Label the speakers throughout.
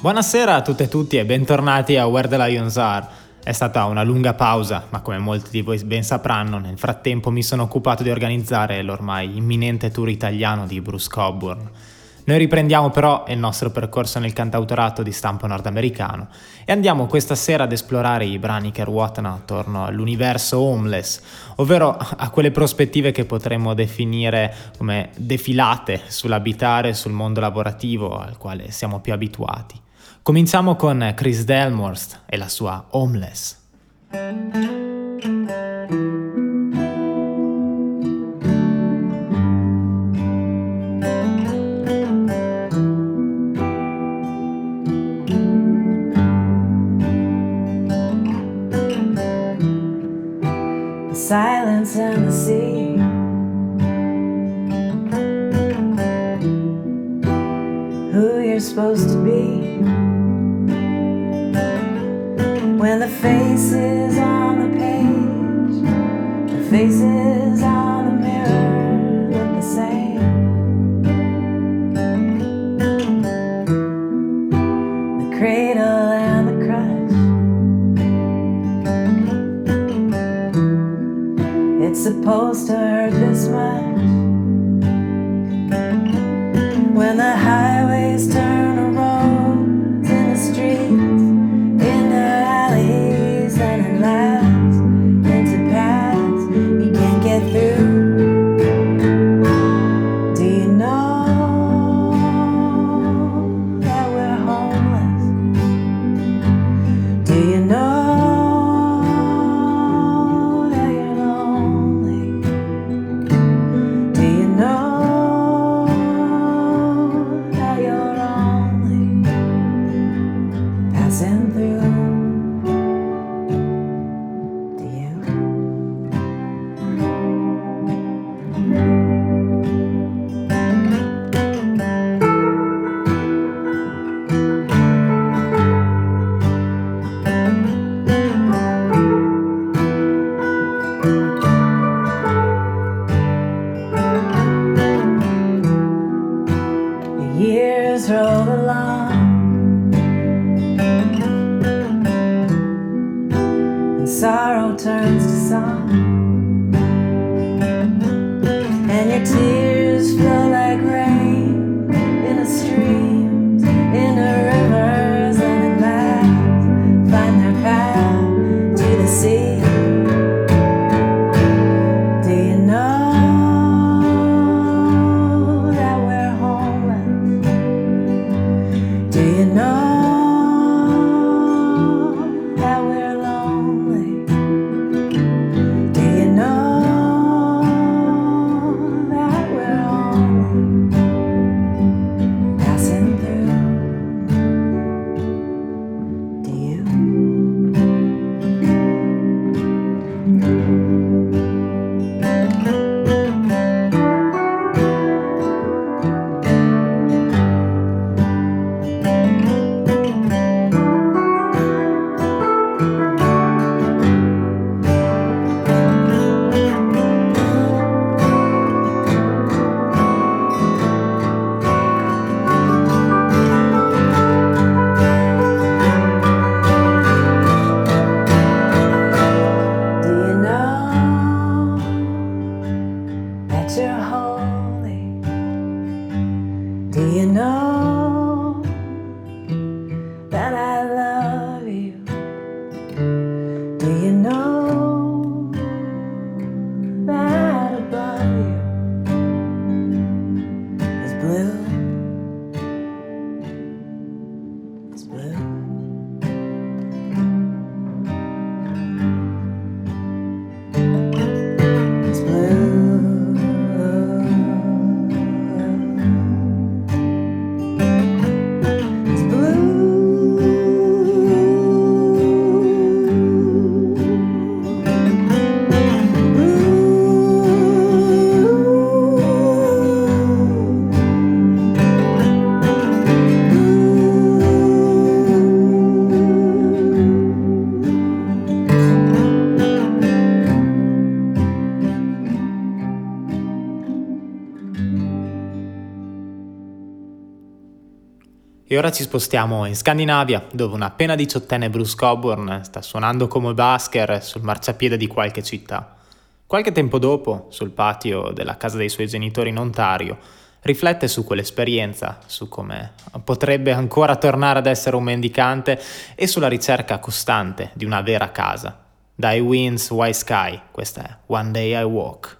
Speaker 1: Buonasera a tutte e tutti e bentornati a Where the Lions Are. È stata una lunga pausa, ma come molti di voi ben sapranno, nel frattempo mi sono occupato di organizzare l'ormai imminente tour italiano di Bruce Coburn. Noi riprendiamo però il nostro percorso nel cantautorato di stampo nordamericano e andiamo questa sera ad esplorare i brani che ruotano attorno all'universo homeless, ovvero a quelle prospettive che potremmo definire come defilate sull'abitare sul mondo lavorativo al quale siamo più abituati. Cominciamo con Chris Delmorst e la sua Homeless.
Speaker 2: silence and the sea. Who you're supposed to be when the faces on the page, the faces on the mirror look the same. The cradle and the crutch. It's supposed to hurt this much
Speaker 3: E ora ci spostiamo in Scandinavia, dove una appena diciottenne Bruce Coburn sta suonando come basker sul marciapiede di qualche città. Qualche tempo dopo, sul patio della casa dei suoi genitori in Ontario, riflette su quell'esperienza, su come potrebbe ancora tornare ad essere un mendicante e sulla ricerca costante di una vera casa. Dai Winds White Sky, questa è One Day I Walk.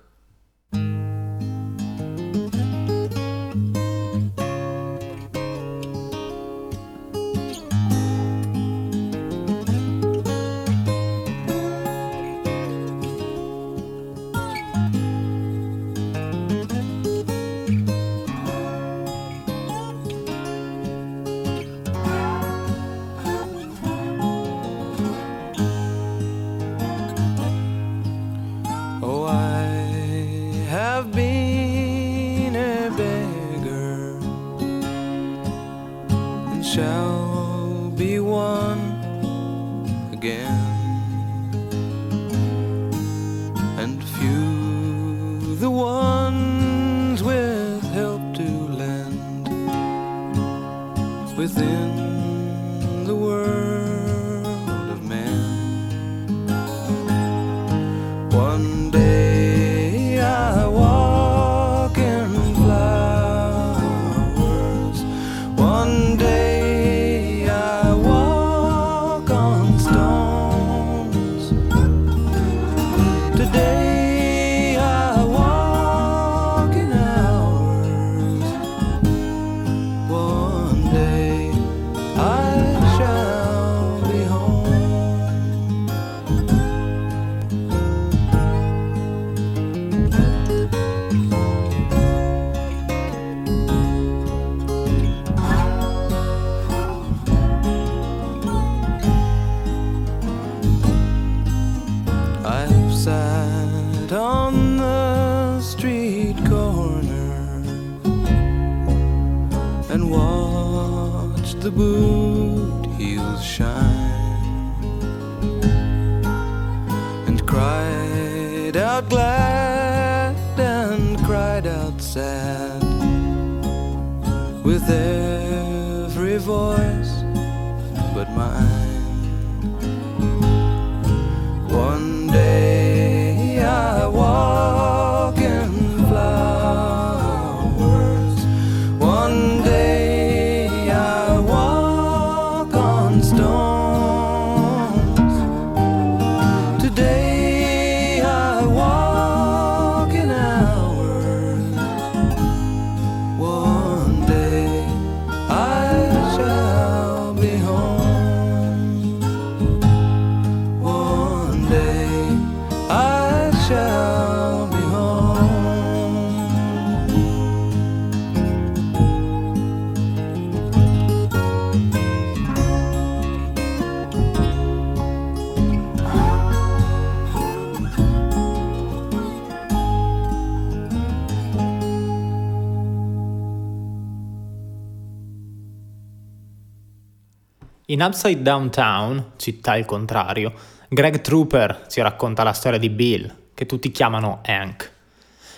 Speaker 1: In
Speaker 3: Upside Down Town, città al contrario, Greg Trooper ci racconta la storia di Bill, che tutti chiamano Hank.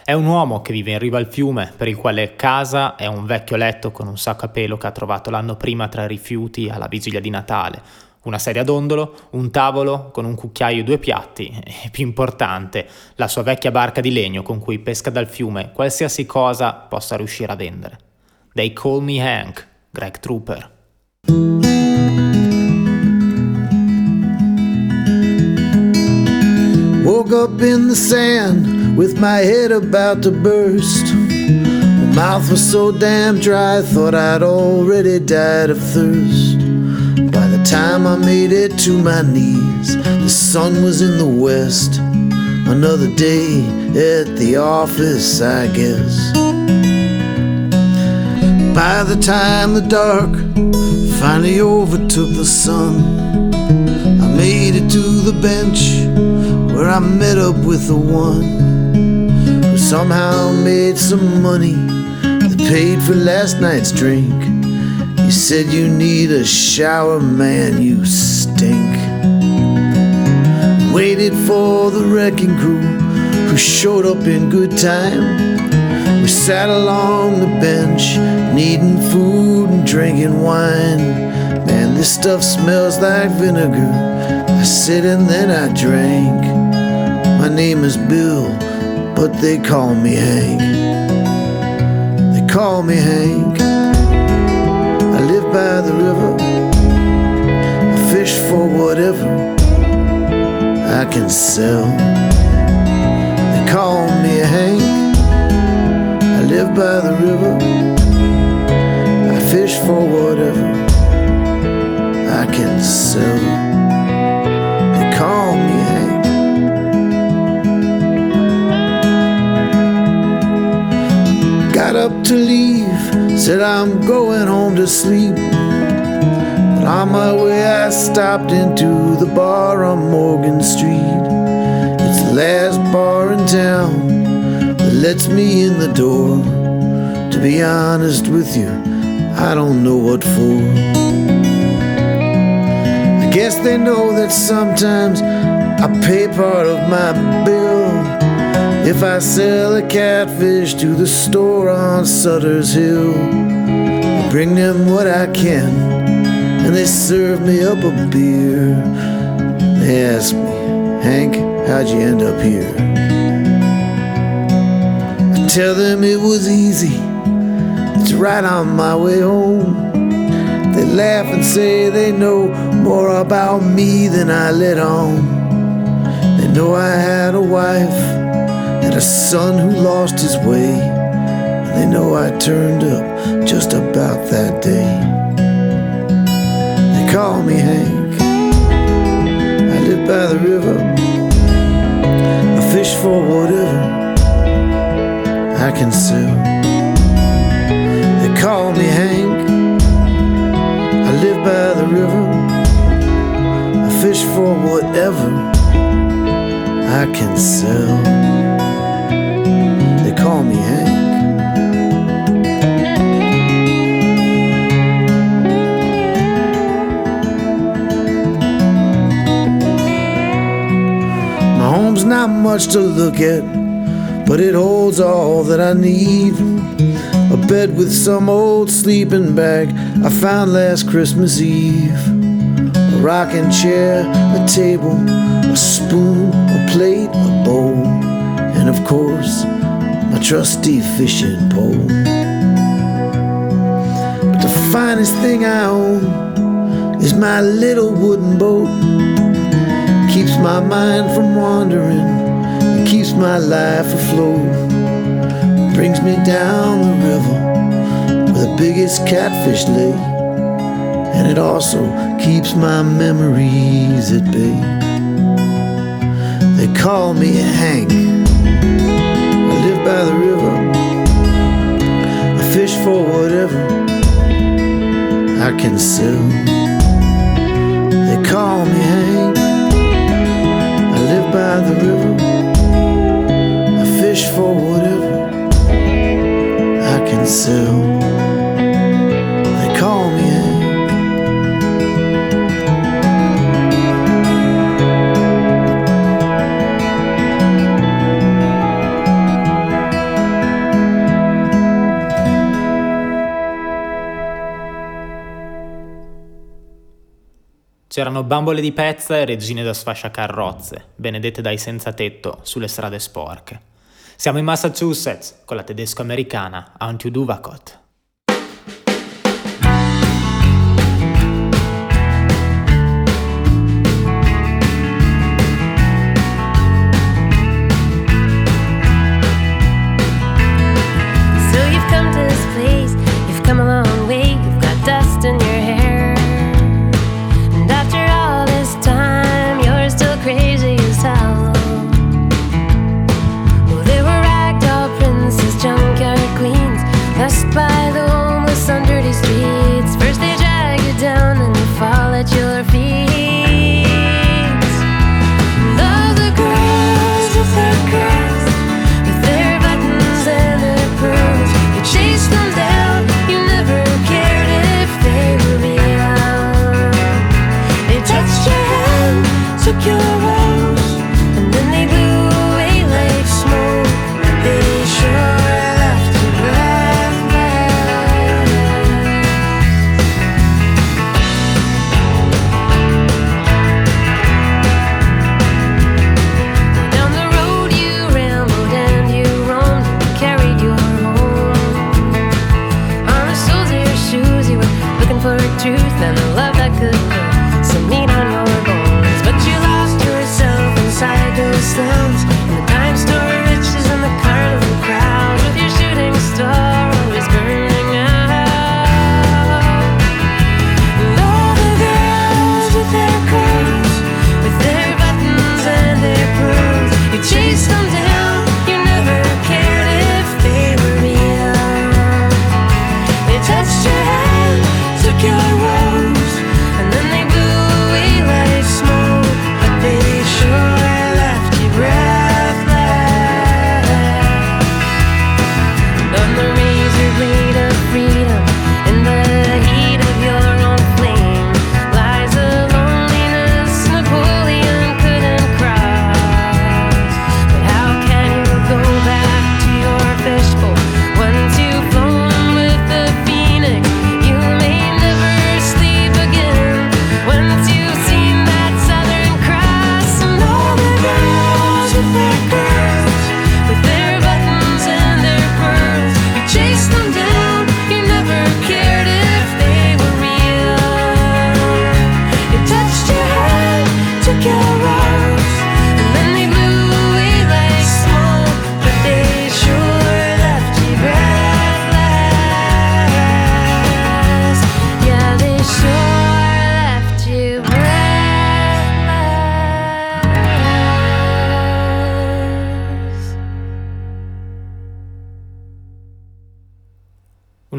Speaker 3: È un uomo che vive in riva al fiume, per il quale casa è un vecchio letto con un sacco a pelo che ha trovato l'anno prima tra i rifiuti alla vigilia di Natale, una sedia d'ondolo, un tavolo con un cucchiaio e due piatti e, più importante, la sua vecchia barca di legno con cui pesca dal fiume qualsiasi cosa possa riuscire a vendere. They call me Hank, Greg Trooper.
Speaker 4: Woke up in the sand with my head about to burst. My mouth was so damn dry, I thought I'd already died of thirst. By the time I made it to my knees, the sun was in the west. Another day at the office, I guess. By the time the dark finally overtook the sun, I made it to the bench where I met up with the one who somehow made some money that paid for last night's drink. You said you need a shower, man, you stink. Waited for the wrecking crew who showed up in good time. We sat along the bench, needing food and drinking wine. Man, this stuff smells like vinegar. I sit and then I drank. My name is Bill, but they call me Hank. They call me Hank. I live by the river. I fish for whatever I can sell. They call me Hank. I live by the river. I fish for whatever I can sell. They call me Got up to leave, said I'm going home to sleep. But on my way, I stopped into the bar on Morgan Street. It's the last bar in town that lets me in the door. To be honest with you, I don't know what for. I guess they know that sometimes I pay part of my bill. If I sell a catfish to the store on Sutter's Hill, I bring them what I can, and they serve me up a beer. They ask me, Hank, how'd you end up here? I tell them it was easy, it's right on my way home. They laugh and say they know more about me than I let on. They know I had a wife and a son who lost his way. And they know I turned up just about that day. They call me Hank. I live by the river. I fish for whatever I can sell. They call me Hank. I live by the river. I fish for whatever I can sell. Much to look at, but it holds all that I need. A bed with some old sleeping bag I found last Christmas Eve. A rocking chair, a table, a spoon, a plate, a bowl, and of course, my trusty fishing pole. But the finest thing I own is my little wooden boat. Keeps my mind from wandering, and keeps my life afloat. Brings me down the river where the biggest catfish lay. And it also keeps my memories at bay. They call me Hank. I live by the river. I fish for whatever I can sell. They call me Hank. I live by the river. Fish for whatever I can sell. They call me.
Speaker 1: C'erano bambole di pezza e regine da sfasciacarrozze, benedette dai senza tetto sulle strade sporche. Siamo in Massachusetts con la tedesco-americana Antje Duvakot.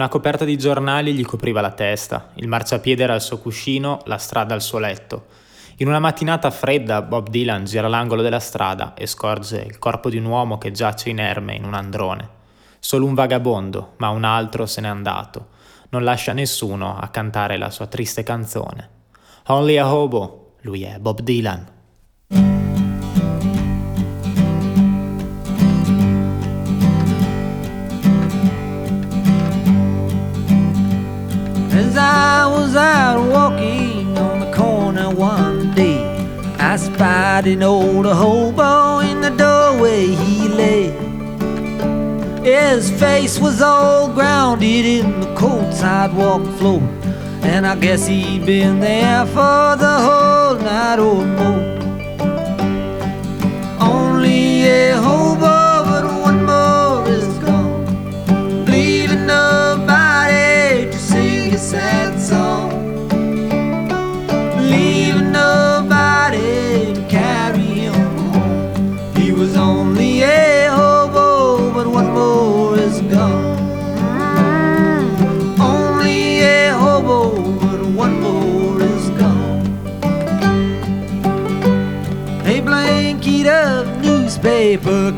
Speaker 1: Una coperta di giornali gli copriva la testa, il marciapiede era il suo cuscino, la strada il suo letto. In una mattinata fredda Bob Dylan gira l'angolo della strada e scorge il corpo di un uomo che giace inerme in un androne. Solo un vagabondo, ma un altro se n'è andato. Non lascia nessuno a cantare la sua triste canzone. Only a hobo, lui è Bob Dylan.
Speaker 5: As I was out walking on the corner one day, I spied an old hobo in the doorway he lay. His face was all grounded in the cold sidewalk floor, and I guess he'd been there for the whole night or more. Only a hobo,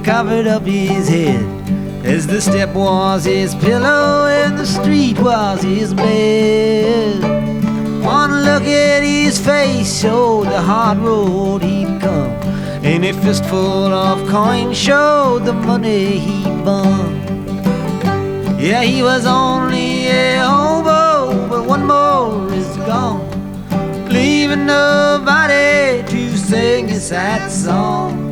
Speaker 5: covered up his head as the step was his pillow and the street was his bed. One look at his face showed the hard road he'd come, and a fistful of coins showed the money he burned. Yeah, he was only a hobo, but one more is gone leaving nobody to sing his sad song,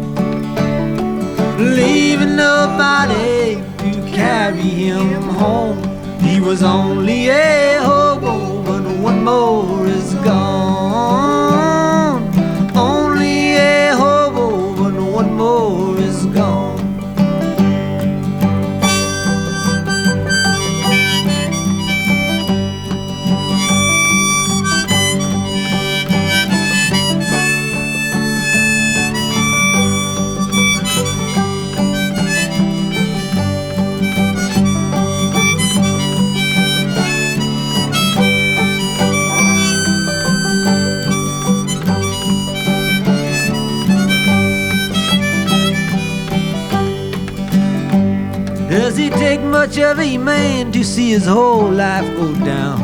Speaker 5: leaving nobody to carry him home. He was only a hobo, but one more is gone. Much of a man to see his whole life go down?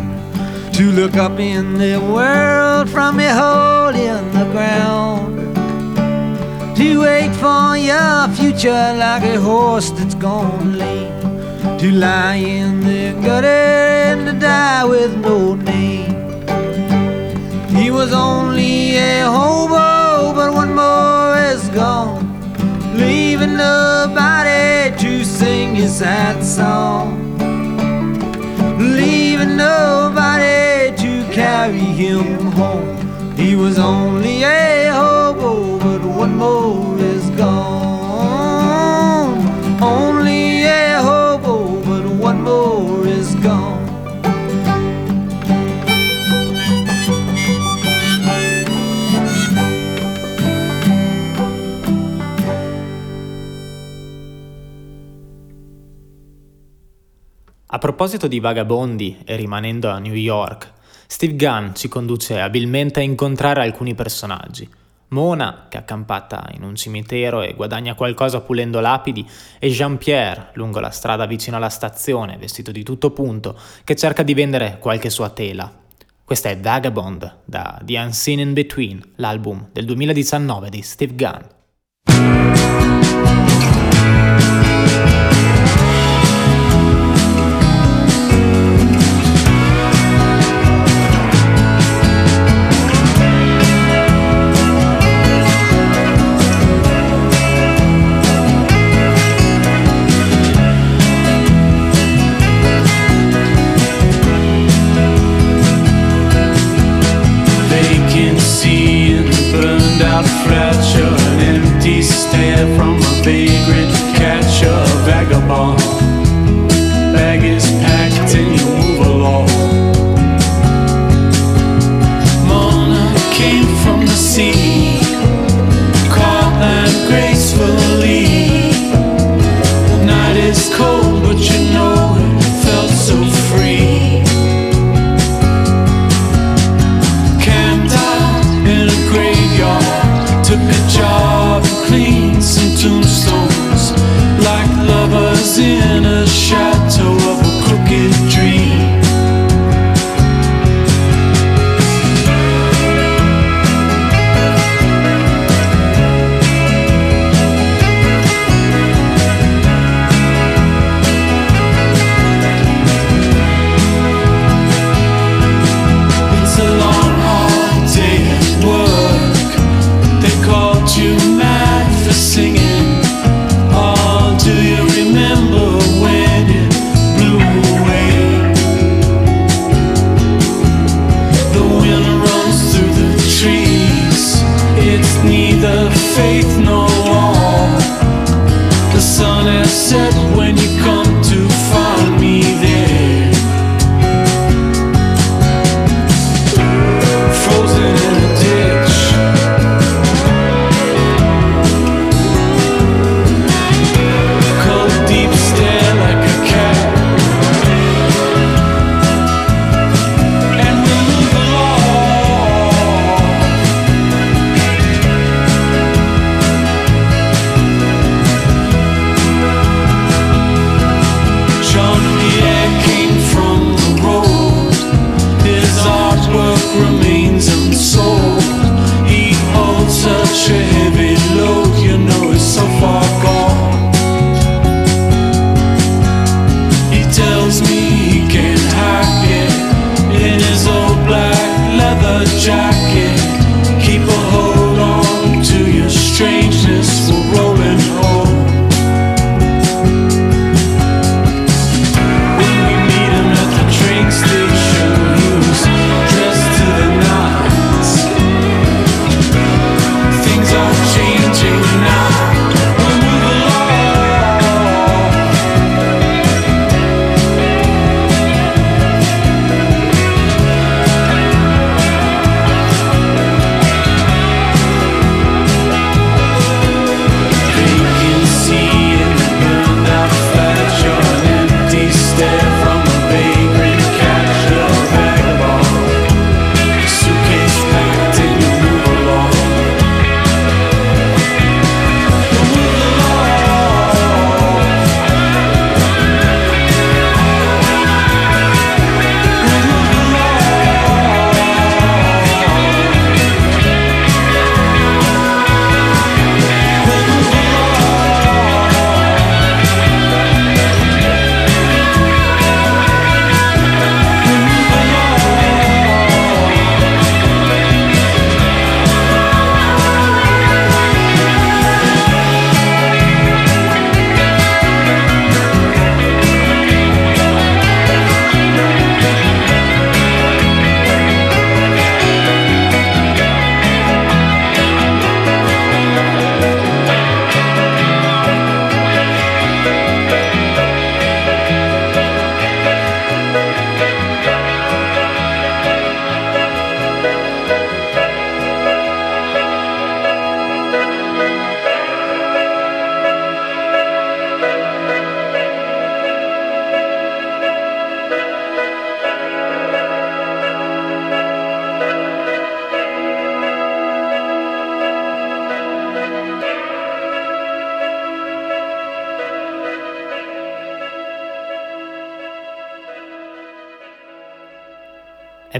Speaker 5: To look up in the world from a hole in the ground? To wait for your future like a horse that's gone lame? To lie in the gutter and to die with no name? He was only a hobo, but one more is gone leaving nobody sing his sad song, leaving nobody to carry him home. He was only a hobo, but one more
Speaker 1: proposito di vagabondi e rimanendo a New York, Steve Gunn ci conduce abilmente a incontrare alcuni personaggi. Mona, che è accampata in un cimitero e guadagna qualcosa pulendo lapidi, e Jean-Pierre, lungo la strada vicino alla stazione, vestito di tutto punto, che cerca di vendere qualche sua tela. Questa è Vagabond da The Unseen in Between, l'album del 2019 di Steve Gunn.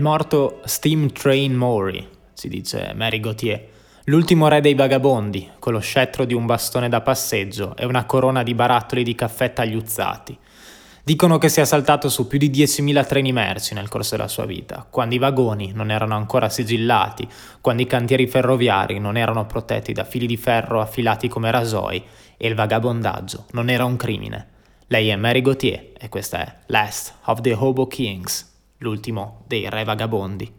Speaker 1: Morto Steam Train Maury, si dice Mary Gauthier, l'ultimo re dei vagabondi, con lo scettro di un bastone da passeggio e una corona di barattoli di caffè tagliuzzati. Dicono che sia saltato su più di 10.000 treni merci nel corso della sua vita, quando i vagoni non erano ancora sigillati, quando i cantieri ferroviari non erano protetti da fili di ferro affilati come rasoi e il vagabondaggio non era un crimine. Lei è Mary Gauthier e questa è Last of the Hobo Kings, l'ultimo dei re vagabondi.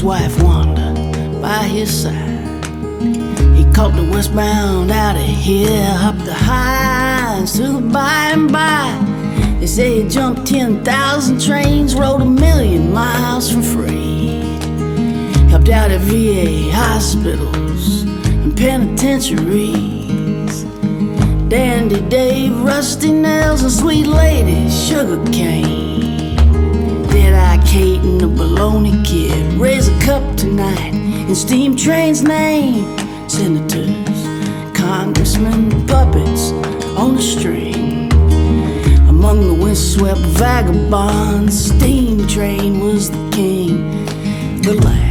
Speaker 6: His wife Wanda by his side. He caught the westbound out of here, up the highs to the by and by. They say he jumped 10,000 trains, rode a million miles for free. Helped out at VA hospitals and penitentiaries. Dandy Dave, Rusty Nails, and Sweet Lady Sugar Cane. Kate and the Baloney Kid raise a cup tonight in Steam Train's name? Senators, congressmen, puppets on a string. Among the windswept vagabonds, Steam Train was the king, the last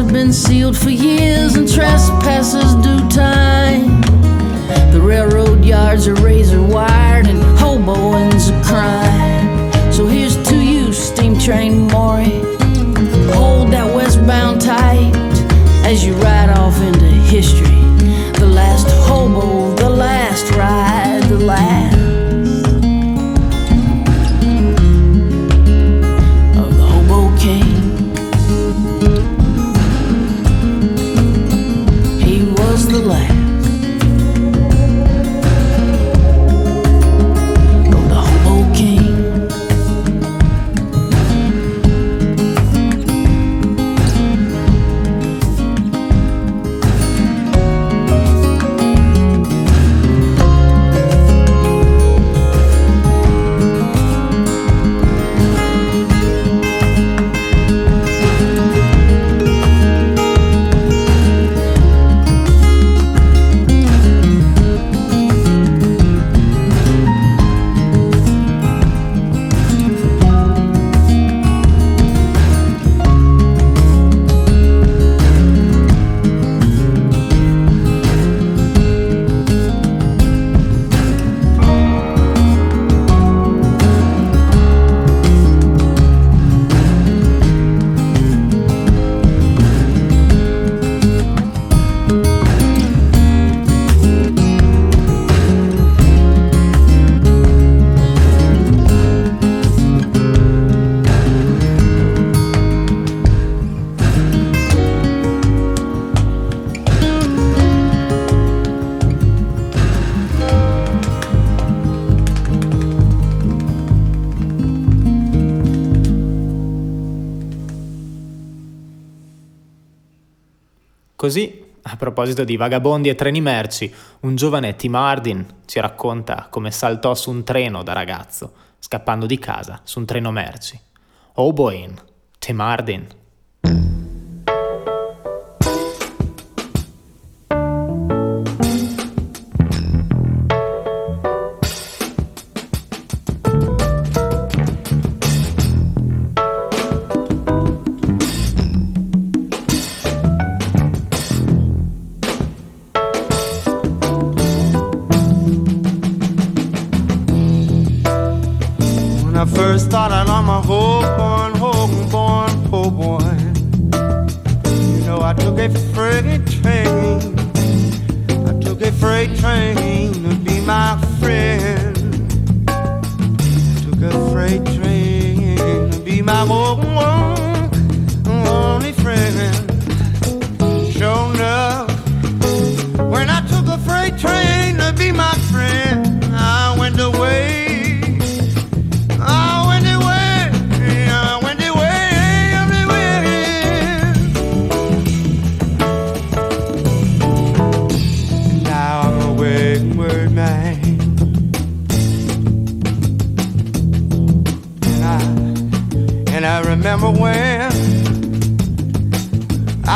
Speaker 6: have been sealed for years and trespassers do time. The railroad yards are razor wired and
Speaker 7: Così, a proposito di vagabondi e treni merci, un giovane Tim Hardin ci racconta come saltò su un treno da ragazzo, scappando di casa su un treno merci. Oh Boeing, Tim Hardin.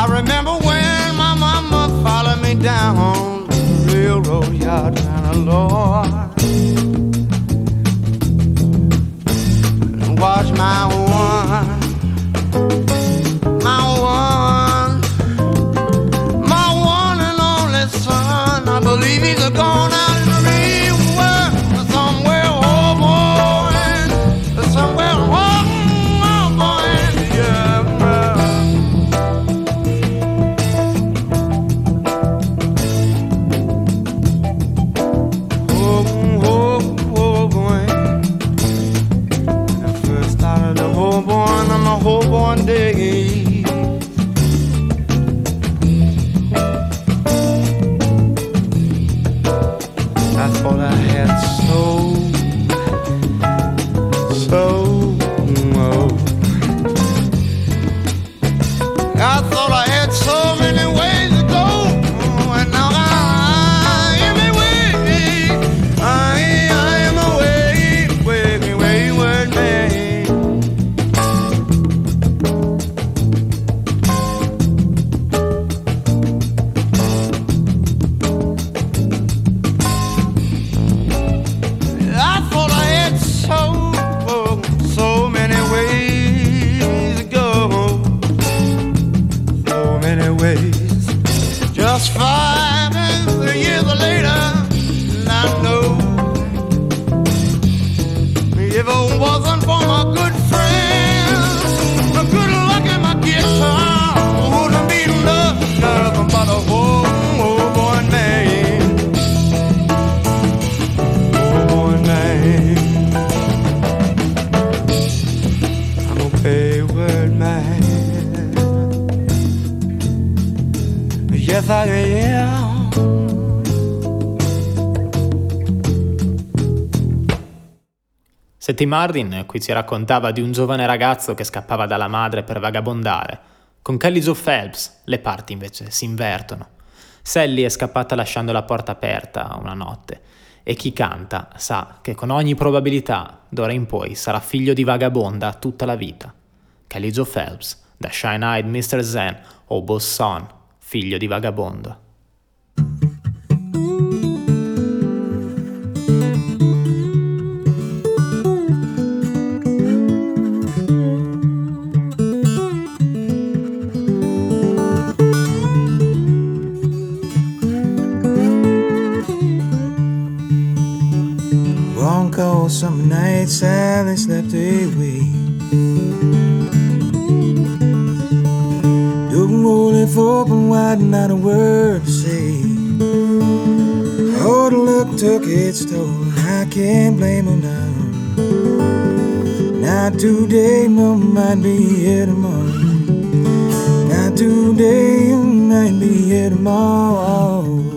Speaker 8: I
Speaker 7: remember when my mama followed me down the railroad yard, and Lord, and watch my one,
Speaker 1: Seth Martin qui ci raccontava di un giovane ragazzo che scappava dalla madre per vagabondare. Con Kelly Joe Phelps le parti invece si invertono. Sally è scappata lasciando la porta aperta una notte e chi canta sa che con ogni probabilità d'ora in poi sarà figlio di vagabonda tutta la vita. Kelly Joe Phelps, da Shine-Eyed Mr. Zen o Boss Son, figlio di vagabondo.
Speaker 9: Cold summer night, Sally slept a away. Door rolled open wide, not a word to say. Oh, the look took its toll, I can't blame her now. Not today, no, might be here tomorrow. Not today, might be here tomorrow.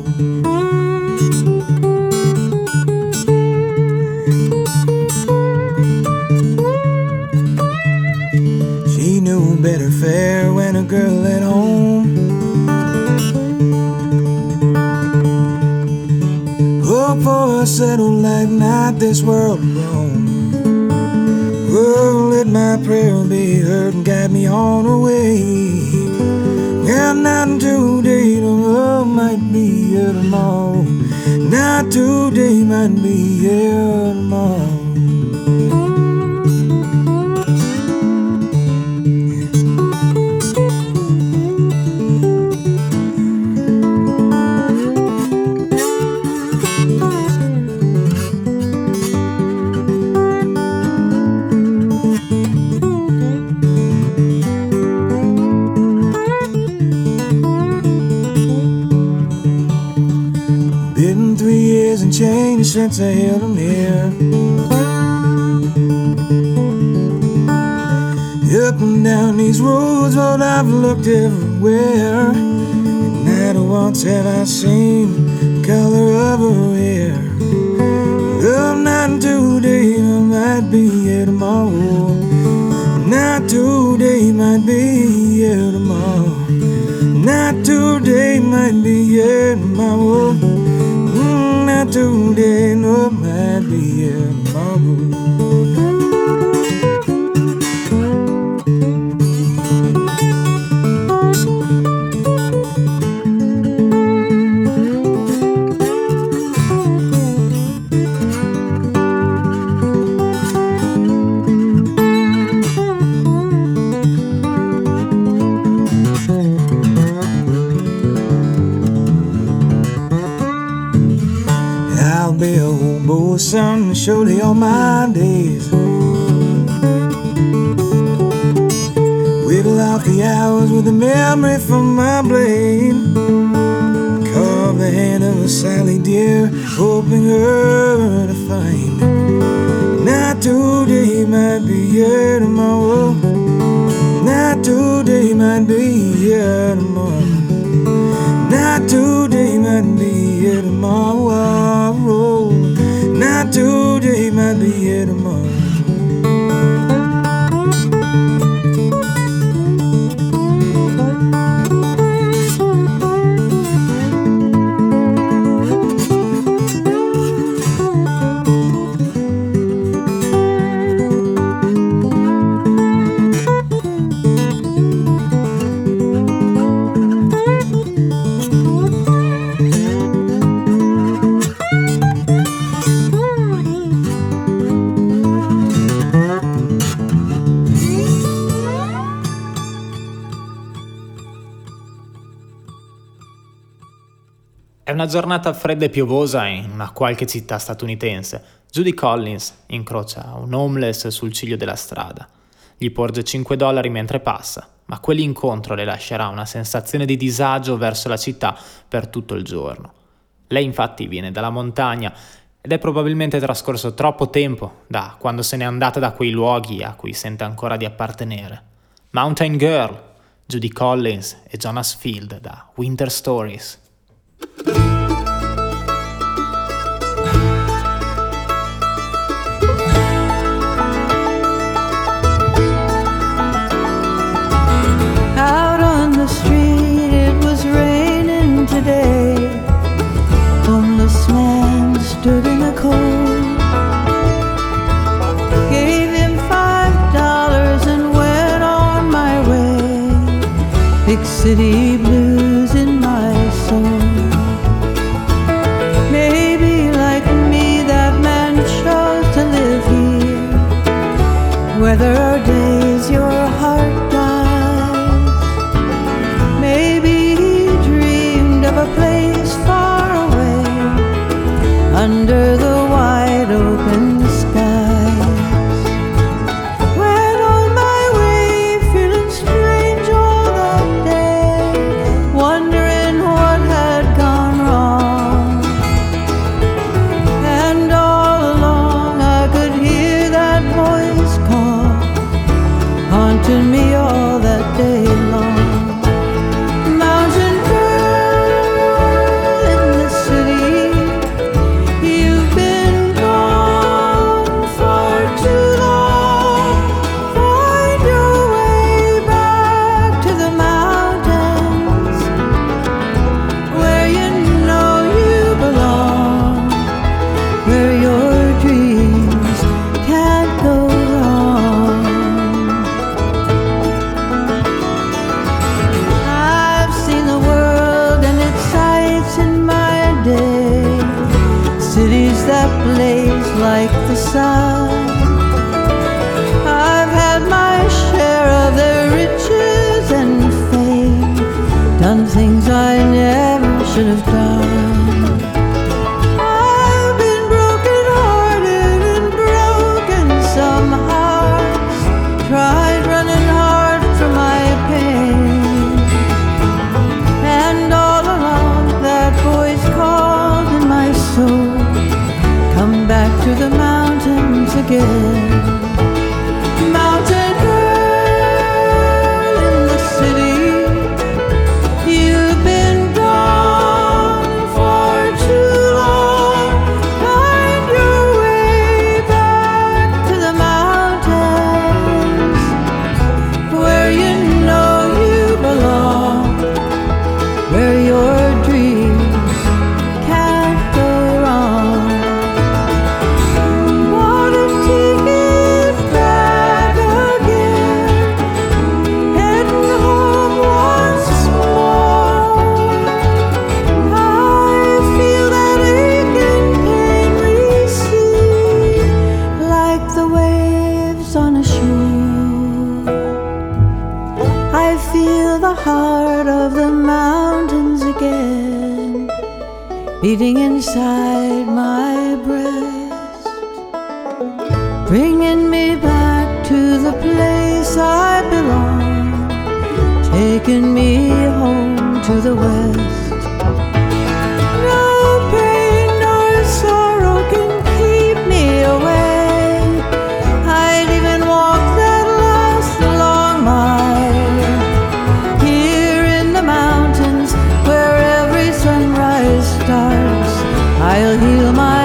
Speaker 9: Better fare when a girl at home. Hope for a settled life, not this world alone. Oh, let my prayer be heard and guide me on the way. Well, not today, love might be here tomorrow. Not today, might be here tomorrow. Since I held him here. Up and down these roads, Lord, I've looked everywhere. And not once have I seen the color of her hair. Oh, not today, might be here tomorrow. Not today, might be here tomorrow. Not today, might be here tomorrow. Mm, Not today, my days. Whittle out the hours with a memory from my blade. Carve the hand of a Sally dear, hoping her to find. Not today, might be here tomorrow. Not today, might be here tomorrow. Not today, might be here tomorrow. Today, might
Speaker 1: giornata fredda e piovosa in una qualche città statunitense. Judy Collins incrocia un homeless sul ciglio della strada. Gli porge 5 dollari mentre passa, ma quell'incontro le lascerà una sensazione di disagio verso la città per tutto il giorno. Lei infatti viene dalla montagna ed è probabilmente trascorso troppo tempo da quando se n'è andata da quei luoghi a cui sente ancora di appartenere. Mountain Girl, Judy Collins e Jonas Field da Winter Stories.
Speaker 2: Done things I never should have done. Starts. I'll heal my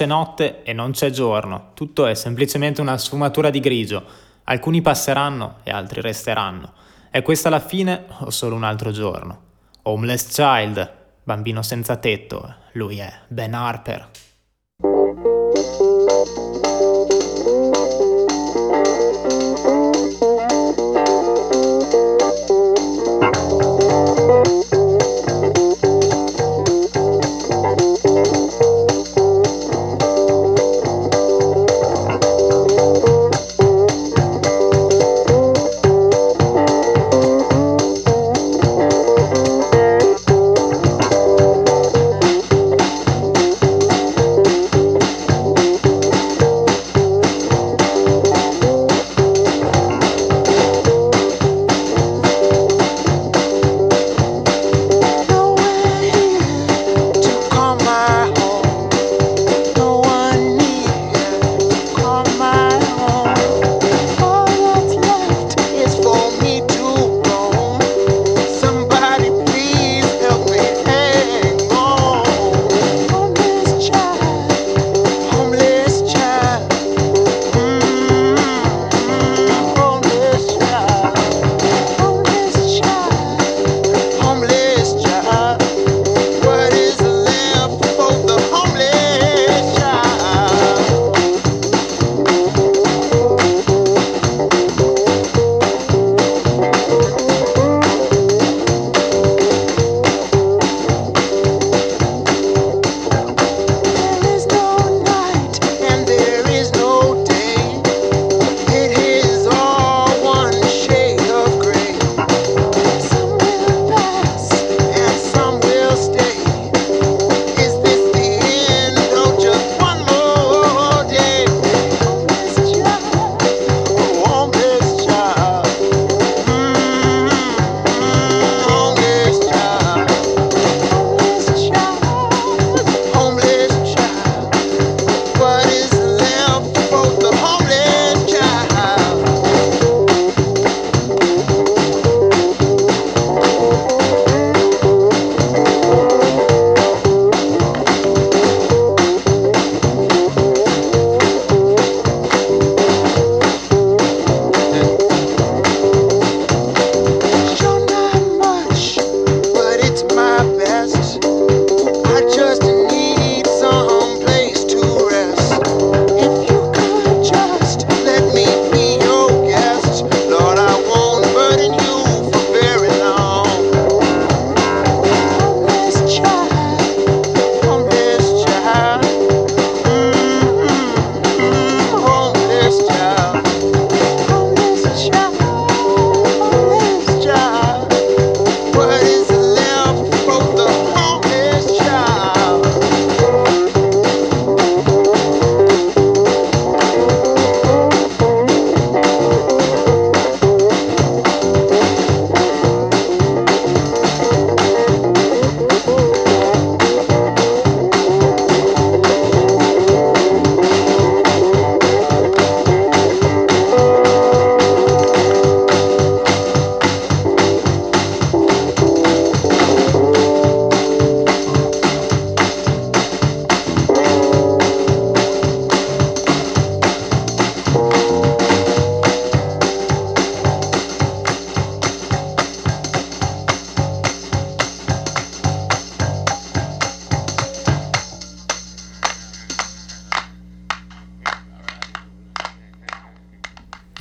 Speaker 1: c'è notte e non c'è giorno, tutto è semplicemente una sfumatura di grigio. Alcuni passeranno e altri resteranno. È questa la fine o solo un altro giorno? Homeless Child, bambino senza tetto, lui è Ben Harper.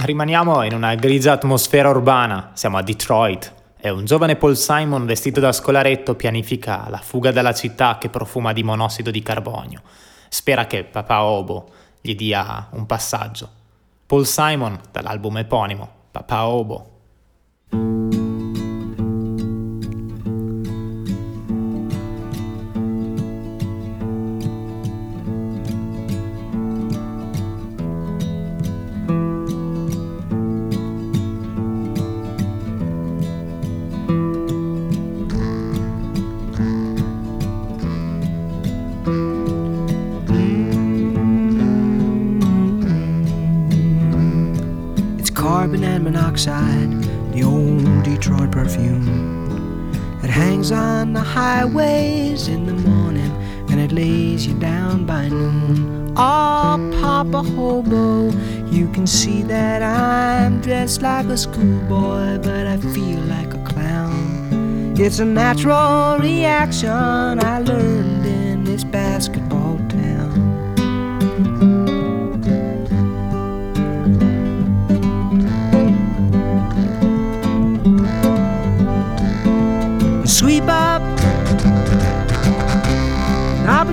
Speaker 1: Rimaniamo in una grigia atmosfera urbana, siamo a Detroit e un giovane Paul Simon vestito da scolaretto pianifica la fuga dalla città che profuma di monossido di carbonio. Spera che papà Obo gli dia un passaggio. Paul Simon dall'album eponimo, Papà Obo.
Speaker 2: Carbon the old Detroit perfume. It hangs on the highways in the morning and it lays you down by noon. Oh, Papa Hobo, you can see that I'm dressed like a schoolboy, but I feel like a clown. It's a natural reaction I learned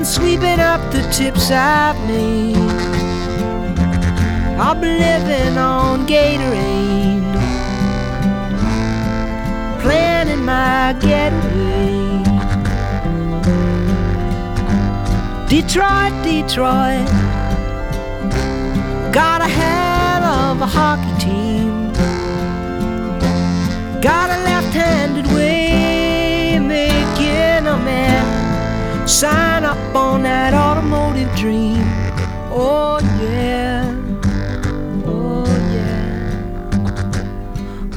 Speaker 2: sweeping up the tips I've made. I've been living on Gatorade, planning my getaway. Detroit, Detroit, got a hell of a hockey team. Got a left-handed way, making a man sign on that automotive dream. Oh yeah, oh yeah.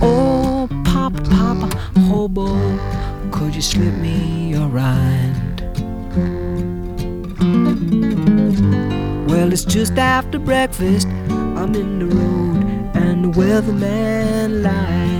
Speaker 2: Oh Papa, Papa, hobo, could you slip me a ride? Well, it's just after breakfast. I'm in the road, and the weatherman lied.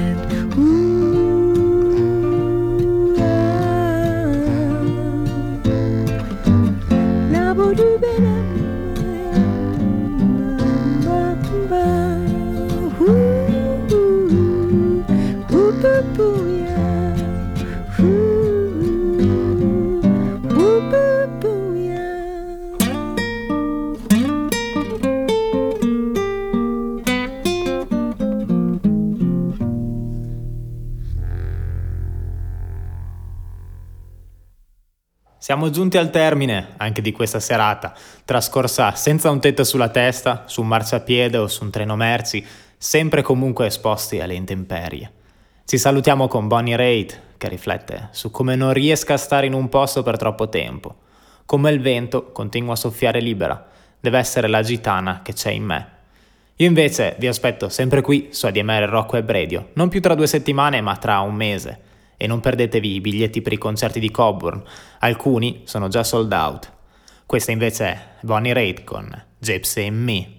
Speaker 1: Siamo giunti al termine anche di questa serata, trascorsa senza un tetto sulla testa, su un marciapiede o su un treno merci, sempre comunque esposti alle intemperie. Ci salutiamo con Bonnie Raitt, che riflette su come non riesca a stare in un posto per troppo tempo, come il vento continua a soffiare libera, deve essere la gitana che c'è in me. Io invece vi aspetto sempre qui su ADMR Rocco e Bredio, non più tra due settimane ma tra un mese. E non perdetevi i biglietti per i concerti di Coburn, alcuni sono già sold out. Questa invece è Bonnie Raitt con Gypsy and Me.